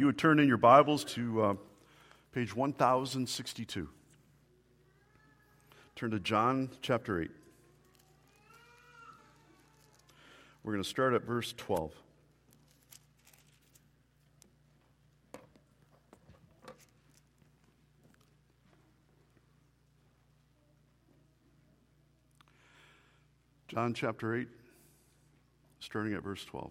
you would turn in your Bibles to uh, page 1062. Turn to John chapter 8. We're going to start at verse 12. John chapter 8, starting at verse 12.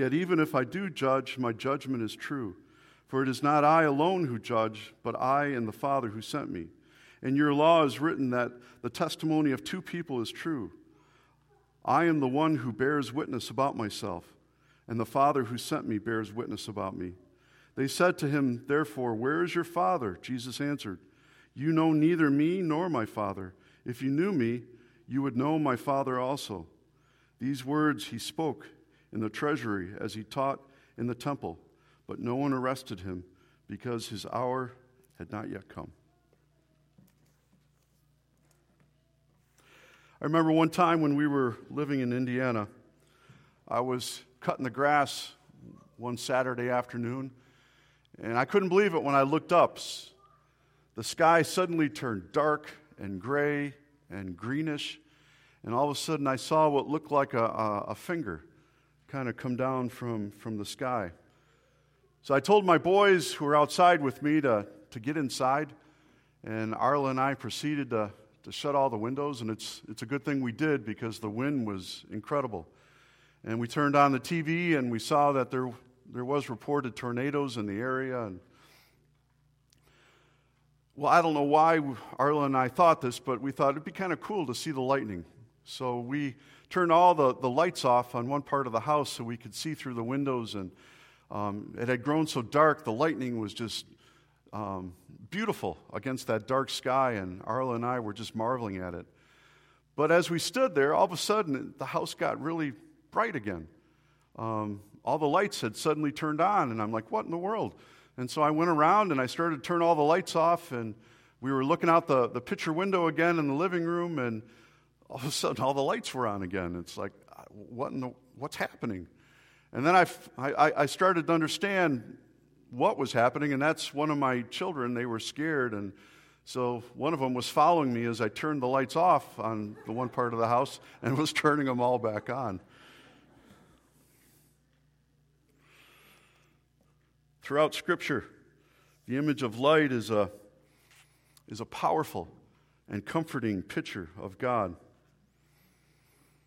Yet even if I do judge, my judgment is true. For it is not I alone who judge, but I and the Father who sent me. In your law is written that the testimony of two people is true. I am the one who bears witness about myself, and the Father who sent me bears witness about me. They said to him, Therefore, where is your Father? Jesus answered, You know neither me nor my Father. If you knew me, you would know my Father also. These words he spoke in the treasury as he taught in the temple, but no one arrested him because his hour had not yet come. I remember one time when we were living in Indiana, I was cutting the grass one Saturday afternoon, and I couldn't believe it when I looked up. The sky suddenly turned dark and gray and greenish, and all of a sudden I saw what looked like a, a, a finger kind of come down from, from the sky. So I told my boys who were outside with me to, to get inside, and Arla and I proceeded to, to shut all the windows, and it's, it's a good thing we did because the wind was incredible. And we turned on the TV and we saw that there, there was reported tornadoes in the area. And, well, I don't know why Arla and I thought this, but we thought it'd be kind of cool to see the lightning. So we turned all the, the lights off on one part of the house so we could see through the windows. And um, it had grown so dark, the lightning was just um, beautiful against that dark sky. And Arla and I were just marveling at it. But as we stood there, all of a sudden, the house got really bright again. Um, all the lights had suddenly turned on, and I'm like, what in the world? And so I went around and I started to turn all the lights off, and we were looking out the, the picture window again in the living room, and all of a sudden all the lights were on again. It's like, uh, what the, what's happening? And then I, I, I started to understand what was happening, and that's one of my children. They were scared, and so one of them was following me as I turned the lights off on the one part of the house and was turning them all back on. Throughout Scripture, the image of light is a, is a powerful and comforting picture of God.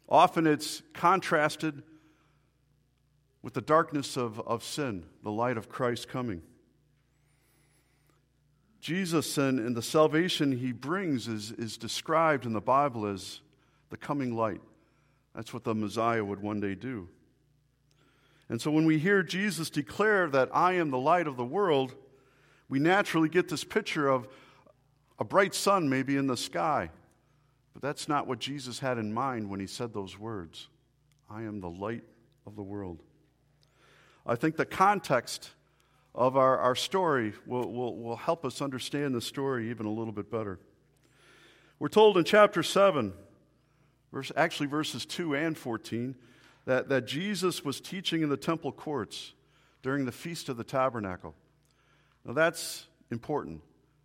Often it's contrasted with the darkness of, of sin, the light of Christ coming. Jesus and, and the salvation he brings is, is described in the Bible as the coming light. That's what the Messiah would one day do. And so when we hear Jesus declare that I am the light of the world, we naturally get this picture of a bright sun maybe in the sky but that's not what Jesus had in mind when he said those words I am the light of the world. I think the context of our, our story will, will, will help us understand the story even a little bit better. We're told in chapter 7, verse, actually verses 2 and 14, that, that Jesus was teaching in the temple courts during the Feast of the Tabernacle. Now, that's important.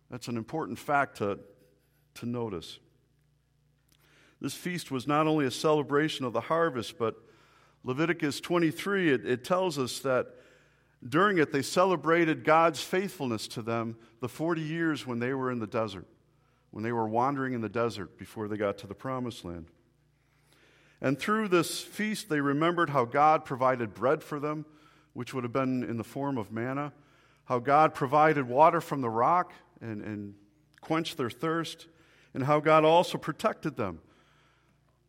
That's an important fact to, to notice. This feast was not only a celebration of the harvest, but Leviticus 23, it, it tells us that during it they celebrated God's faithfulness to them the 40 years when they were in the desert, when they were wandering in the desert before they got to the promised land. And through this feast, they remembered how God provided bread for them, which would have been in the form of manna, how God provided water from the rock and, and quenched their thirst, and how God also protected them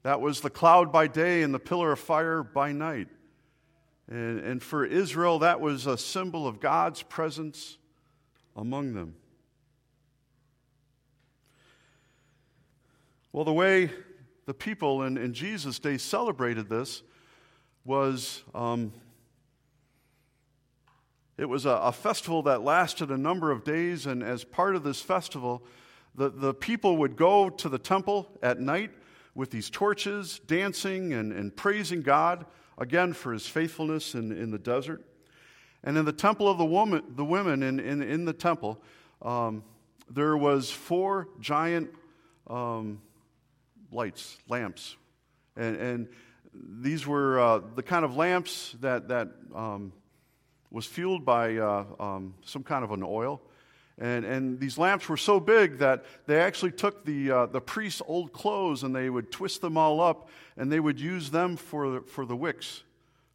That was the cloud by day and the pillar of fire by night. And, and for Israel, that was a symbol of God's presence among them. Well, the way the people in, in Jesus' day celebrated this was um, it was a, a, festival that lasted a number of days, and as part of this festival, the, the people would go to the temple at night with these torches, dancing and, and praising God, again, for his faithfulness in, in the desert. And in the temple of the, woman, the women in, in, in the temple, um, there was four giant um, lights, lamps. And, and these were uh, the kind of lamps that, that um, was fueled by uh, um, some kind of an oil. And, and these lamps were so big that they actually took the, uh, the priest's old clothes and they would twist them all up and they would use them for, for the wicks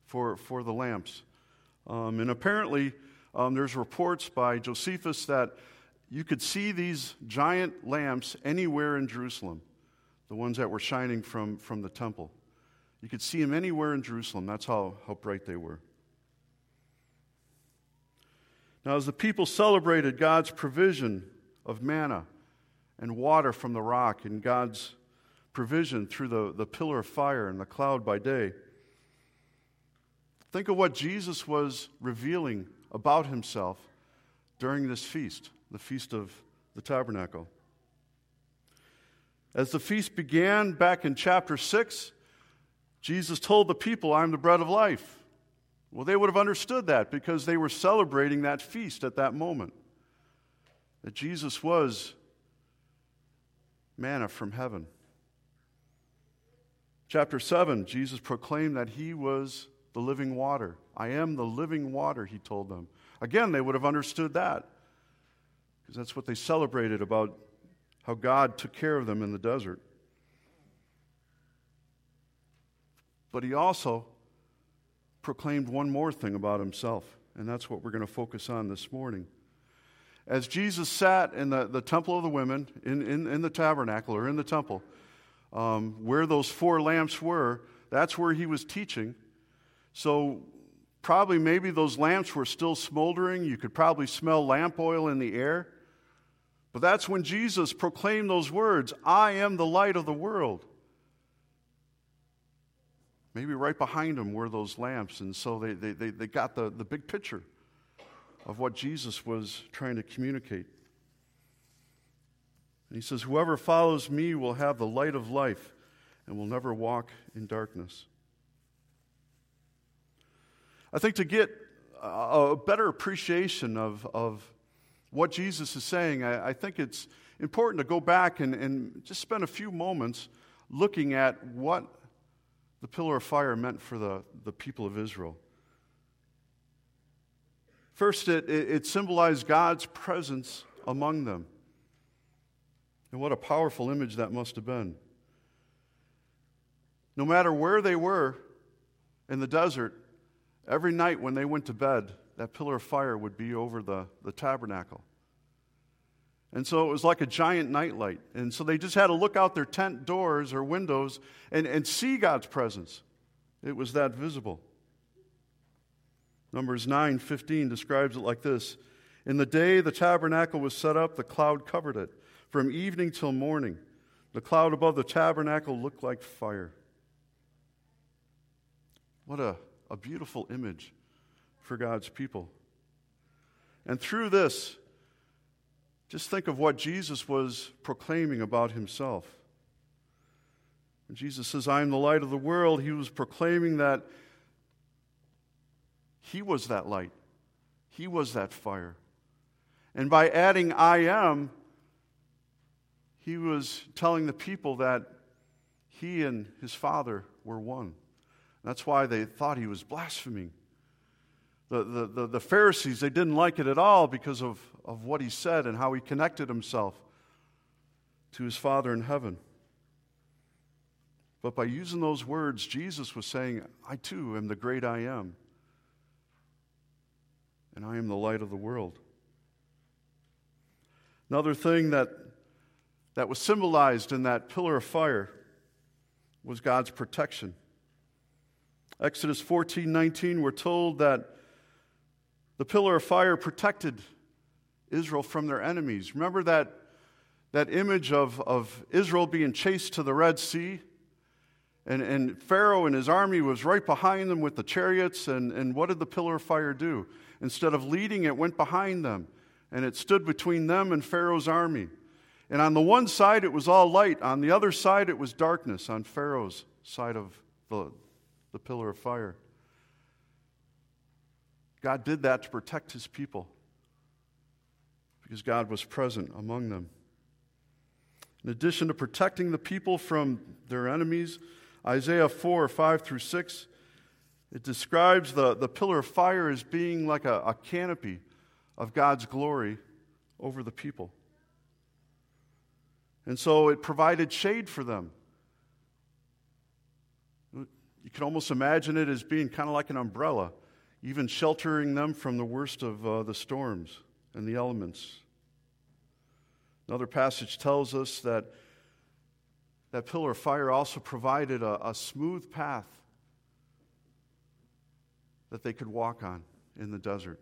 for, for the lamps. Um, and apparently, um, there's reports by Josephus that you could see these giant lamps anywhere in Jerusalem, the ones that were shining from, from the temple. You could see them anywhere in Jerusalem. That's how, how bright they were. Now, as the people celebrated God's provision of manna and water from the rock and God's provision through the, the pillar of fire and the cloud by day, think of what Jesus was revealing about himself during this feast, the Feast of the Tabernacle. As the feast began back in chapter 6, Jesus told the people, I'm the bread of life. Well, they would have understood that because they were celebrating that feast at that moment. That Jesus was manna from heaven. Chapter 7, Jesus proclaimed that he was the living water. I am the living water, he told them. Again, they would have understood that because that's what they celebrated about how God took care of them in the desert. But he also proclaimed one more thing about himself, and that's what we're going to focus on this morning. As Jesus sat in the, the temple of the women, in, in, in the tabernacle or in the temple, um, where those four lamps were, that's where he was teaching. So, probably maybe those lamps were still smoldering. You could probably smell lamp oil in the air. But that's when Jesus proclaimed those words I am the light of the world. Maybe right behind them were those lamps, and so they, they, they, they got the, the big picture of what Jesus was trying to communicate. And he says, Whoever follows me will have the light of life and will never walk in darkness. I think to get a better appreciation of, of what Jesus is saying, I, I think it's important to go back and, and just spend a few moments looking at what the pillar of fire meant for the, the people of Israel. First, it, it symbolized God's presence among them. And what a powerful image that must have been. No matter where they were in the desert, every night when they went to bed, that pillar of fire would be over the, the tabernacle. And so it was like a giant nightlight. And so they just had to look out their tent doors or windows and, and see God's presence. It was that visible. Numbers 9 15 describes it like this In the day the tabernacle was set up, the cloud covered it. From evening till morning, the cloud above the tabernacle looked like fire. What a, a beautiful image for God's people. And through this, just think of what Jesus was proclaiming about himself. When Jesus says, I am the light of the world, he was proclaiming that he was that light, he was that fire. And by adding I am, he was telling the people that he and his Father were one. That's why they thought he was blaspheming. The, the, the, the, Pharisees, they didn't like it at all because of, of what he said and how he connected himself to his Father in heaven. But by using those words, Jesus was saying, I too am the great I am, and I am the light of the world. Another thing that, that was symbolized in that pillar of fire was God's protection. Exodus 14 19, we're told that the pillar of fire protected Israel from their enemies. Remember that, that image of, of Israel being chased to the Red Sea? And, and Pharaoh and his army was right behind them with the chariots. And, and what did the pillar of fire do? Instead of leading, it went behind them. And it stood between them and Pharaoh's army. And on the one side, it was all light. On the other side, it was darkness on Pharaoh's side of the, the pillar of fire. God did that to protect his people because God was present among them. In addition to protecting the people from their enemies, Isaiah 4 5 through 6, it describes the, the pillar of fire as being like a, a canopy of God's glory over the people. And so it provided shade for them. You can almost imagine it as being kind of like an umbrella, even sheltering them from the worst of uh, the storms and the elements. Another passage tells us that that pillar of fire also provided a, a smooth path that they could walk on in the desert.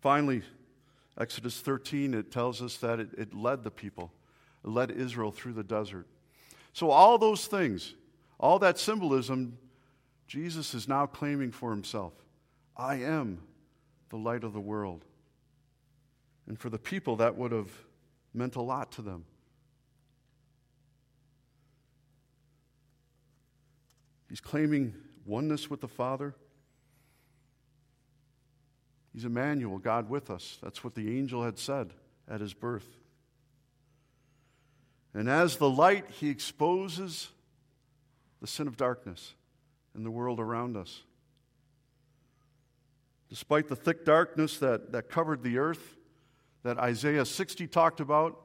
Finally, Exodus 13, it tells us that it, it led the people, it led Israel through the desert. So, all those things, all that symbolism, Jesus is now claiming for himself. I am the light of the world. And for the people, that would have meant a lot to them. He's claiming oneness with the Father. He's Emmanuel, God with us. That's what the angel had said at his birth. And as the light, he exposes the sin of darkness in the world around us. Despite the thick darkness that, that covered the earth, that Isaiah 60 talked about,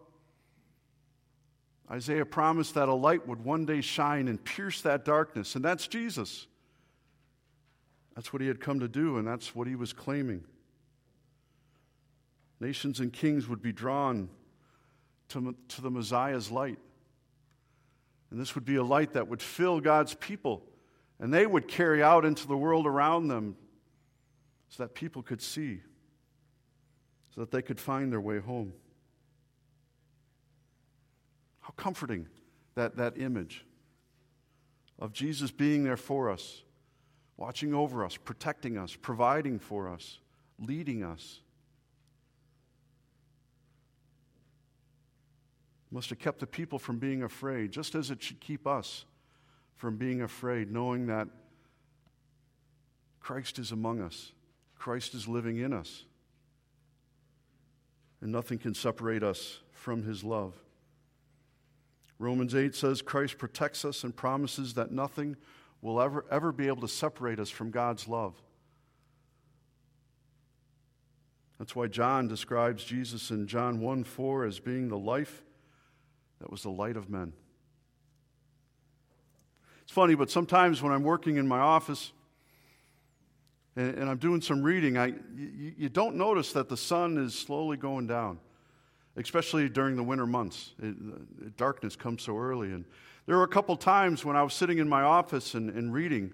Isaiah promised that a light would one day shine and pierce that darkness, and that's Jesus. That's what he had come to do, and that's what he was claiming. Nations and kings would be drawn to, to the Messiah's light. And this would be a light that would fill God's people, and they would carry out into the world around them so that people could see, so that they could find their way home. How comforting that, that image of Jesus being there for us, watching over us, protecting us, providing for us, leading us. must have kept the people from being afraid, just as it should keep us from being afraid, knowing that Christ is among us, Christ is living in us, and nothing can separate us from his love. Romans 8 says Christ protects us and promises that nothing will ever, ever be able to separate us from God's love. That's why John describes Jesus in John 1 4 as being the life that was the light of men. It's funny, but sometimes when I'm working in my office and, and I'm doing some reading, I, you, you, don't notice that the sun is slowly going down, especially during the winter months. It, darkness comes so early. And there were a couple times when I was sitting in my office and, and reading,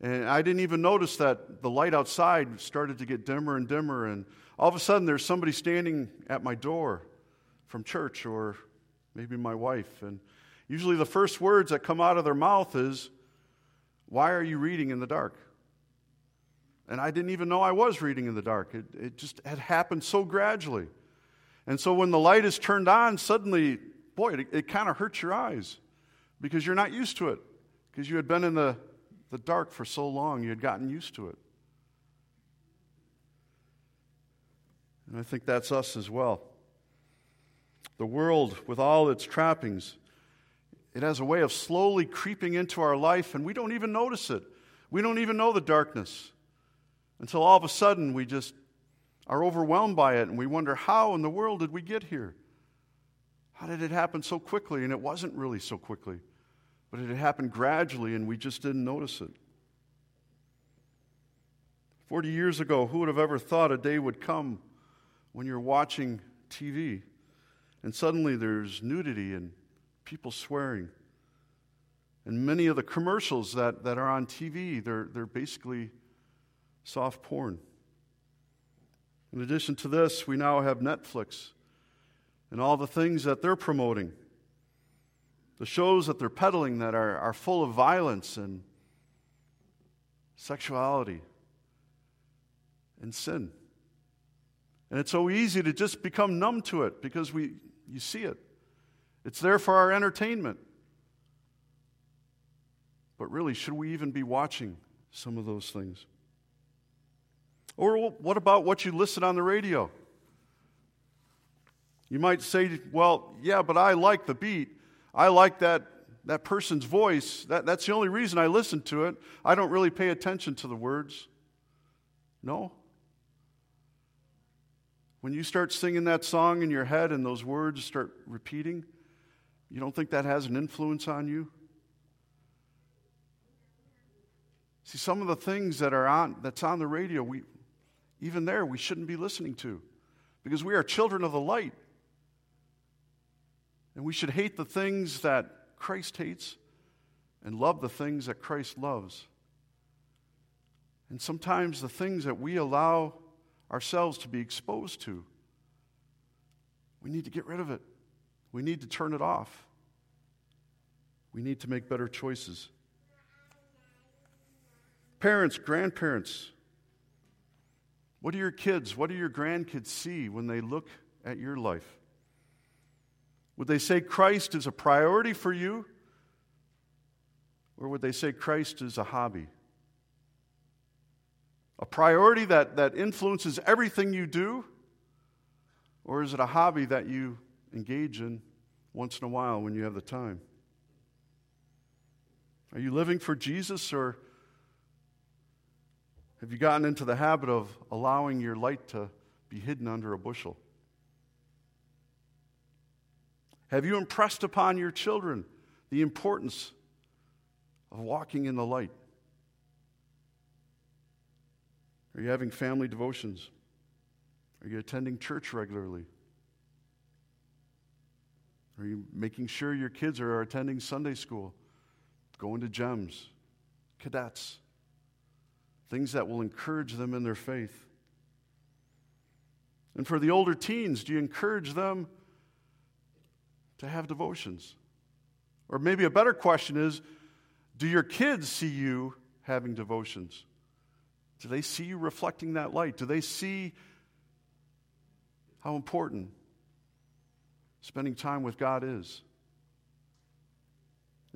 and I didn't even notice that the light outside started to get dimmer and dimmer. And all of a sudden, there's somebody standing at my door from church or maybe my wife. And usually the first words that come out of their mouth is, Why are you reading in the dark? And I didn't even know I was reading in the dark. It, it just had happened so gradually. And so when the light is turned on, suddenly, boy, it, it kind of hurts your eyes because you're not used to it. Because you had been in the, the dark for so long, you had gotten used to it. And I think that's us as well. The world, with all its trappings, it has a way of slowly creeping into our life, and we don't even notice it. We don't even know the darkness until all of a sudden we just are overwhelmed by it and we wonder, how in the world did we get here? How did it happen so quickly? And it wasn't really so quickly, but it had happened gradually and we just didn't notice it. 40 years ago, who would have ever thought a day would come when you're watching TV and suddenly there's nudity and people swearing. And many of the commercials that, that are on TV, they're, they're basically soft porn. In addition to this, we now have Netflix and all the things that they're promoting. The shows that they're peddling that are, are full of violence and sexuality and sin. And it's so easy to just become numb to it because we, you see it. It's there for our entertainment. But really, should we even be watching some of those things? Or what about what you listen on the radio? You might say, well, yeah, but I like the beat. I like that, that person's voice. That, that's the only reason I listen to it. I don't really pay attention to the words. No. When you start singing that song in your head and those words start repeating, you don't think that has an influence on you? See, some of the things that are on that's on the radio, we even there we shouldn't be listening to because we are children of the light. And we should hate the things that Christ hates and love the things that Christ loves. And sometimes the things that we allow ourselves to be exposed to, we need to get rid of it. We need to turn it off. We need to make better choices. Parents, grandparents, what do your kids, what do your grandkids see when they look at your life? Would they say Christ is a priority for you? Or would they say Christ is a hobby? A priority that, that influences everything you do? Or is it a hobby that you engage in once in a while when you have the time? Are you living for Jesus or have you gotten into the habit of allowing your light to be hidden under a bushel? Have you impressed upon your children the importance of walking in the light? Are you having family devotions? Are you attending church regularly? Are you making sure your kids are attending Sunday school, going to GEMS, cadets, things that will encourage them in their faith? And for the older teens, do you encourage them to have devotions? Or maybe a better question is do your kids see you having devotions? Do they see you reflecting that light? Do they see how important spending time with God is?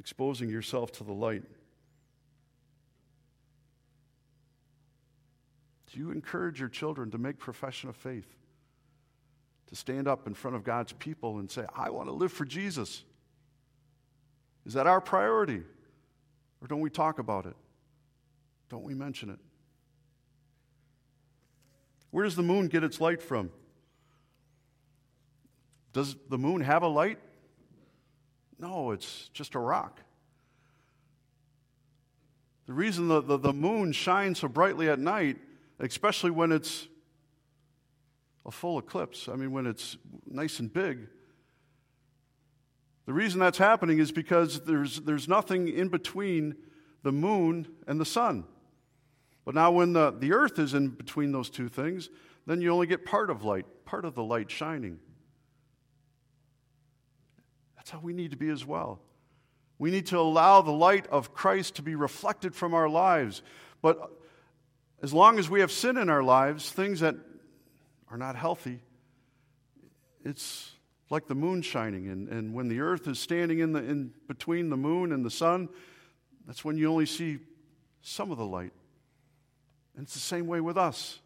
Exposing yourself to the light. Do you encourage your children to make profession of faith? to stand up in front of God's people and say, I want to live for Jesus? Is that our priority? Or don't we talk about it? Don't we mention it? Where does the moon get its light from? Does the moon have a light? No, it's just a rock. The reason the, the, the moon shines so brightly at night, especially when it's a full eclipse. I mean, when it's nice and big. The reason that's happening is because there's, there's nothing in between the moon and the sun. But now, when the, the earth is in between those two things, then you only get part of light, part of the light shining. That's how we need to be as well. We need to allow the light of Christ to be reflected from our lives. But as long as we have sin in our lives, things that are not healthy, it's like the moon shining. And, and when the earth is standing in, the, in between the moon and the sun, that's when you only see some of the light. And it's the same way with us.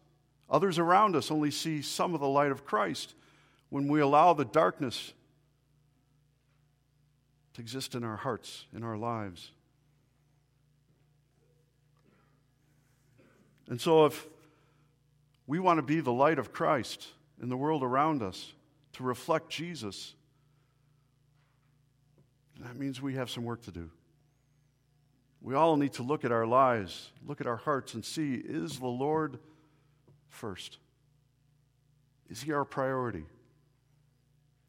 Others around us only see some of the light of Christ when we allow the darkness to exist in our hearts, in our lives. And so, if we want to be the light of Christ in the world around us, to reflect Jesus. That means we have some work to do. We all need to look at our lives, look at our hearts, and see is the Lord first? Is He our priority?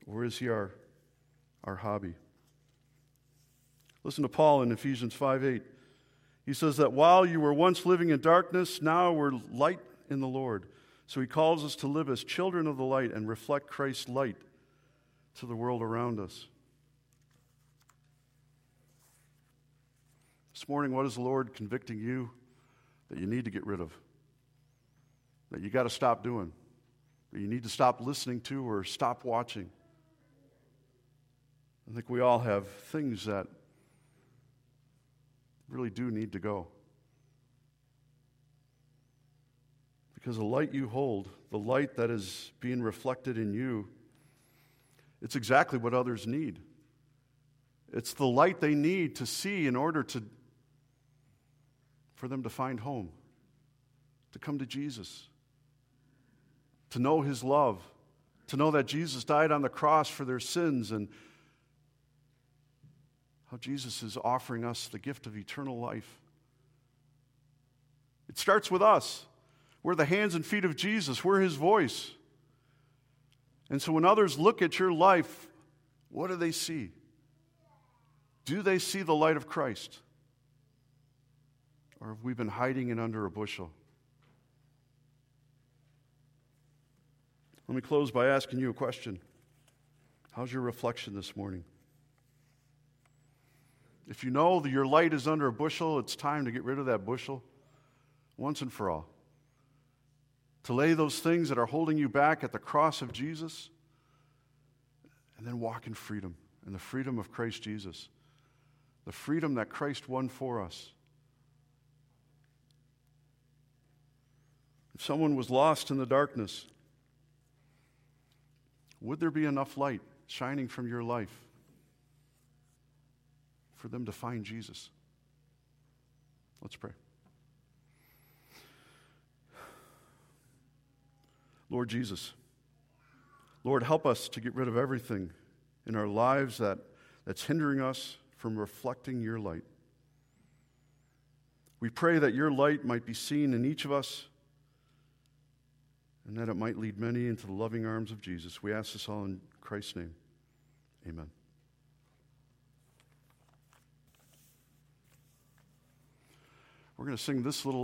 Or is He our, our hobby? Listen to Paul in Ephesians 5 8. He says that while you were once living in darkness, now we're light in the Lord. So he calls us to live as children of the light and reflect Christ's light to the world around us. This morning, what is the Lord convicting you that you need to get rid of? That you got to stop doing? That you need to stop listening to or stop watching? I think we all have things that really do need to go. Because the light you hold, the light that is being reflected in you, it's exactly what others need. It's the light they need to see in order to for them to find home, to come to Jesus, to know his love, to know that Jesus died on the cross for their sins and how Jesus is offering us the gift of eternal life. It starts with us. We're the hands and feet of Jesus, we're his voice. And so when others look at your life, what do they see? Do they see the light of Christ? Or have we been hiding it under a bushel? Let me close by asking you a question. How's your reflection this morning? If you know that your light is under a bushel, it's time to get rid of that bushel once and for all. To lay those things that are holding you back at the cross of Jesus, and then walk in freedom, in the freedom of Christ Jesus, the freedom that Christ won for us. If someone was lost in the darkness, would there be enough light shining from your life for them to find Jesus? Let's pray. Lord Jesus, Lord, help us to get rid of everything in our lives that, that's hindering us from reflecting your light. We pray that your light might be seen in each of us and that it might lead many into the loving arms of Jesus. We ask this all in Christ's name. Amen. We're going to sing this little.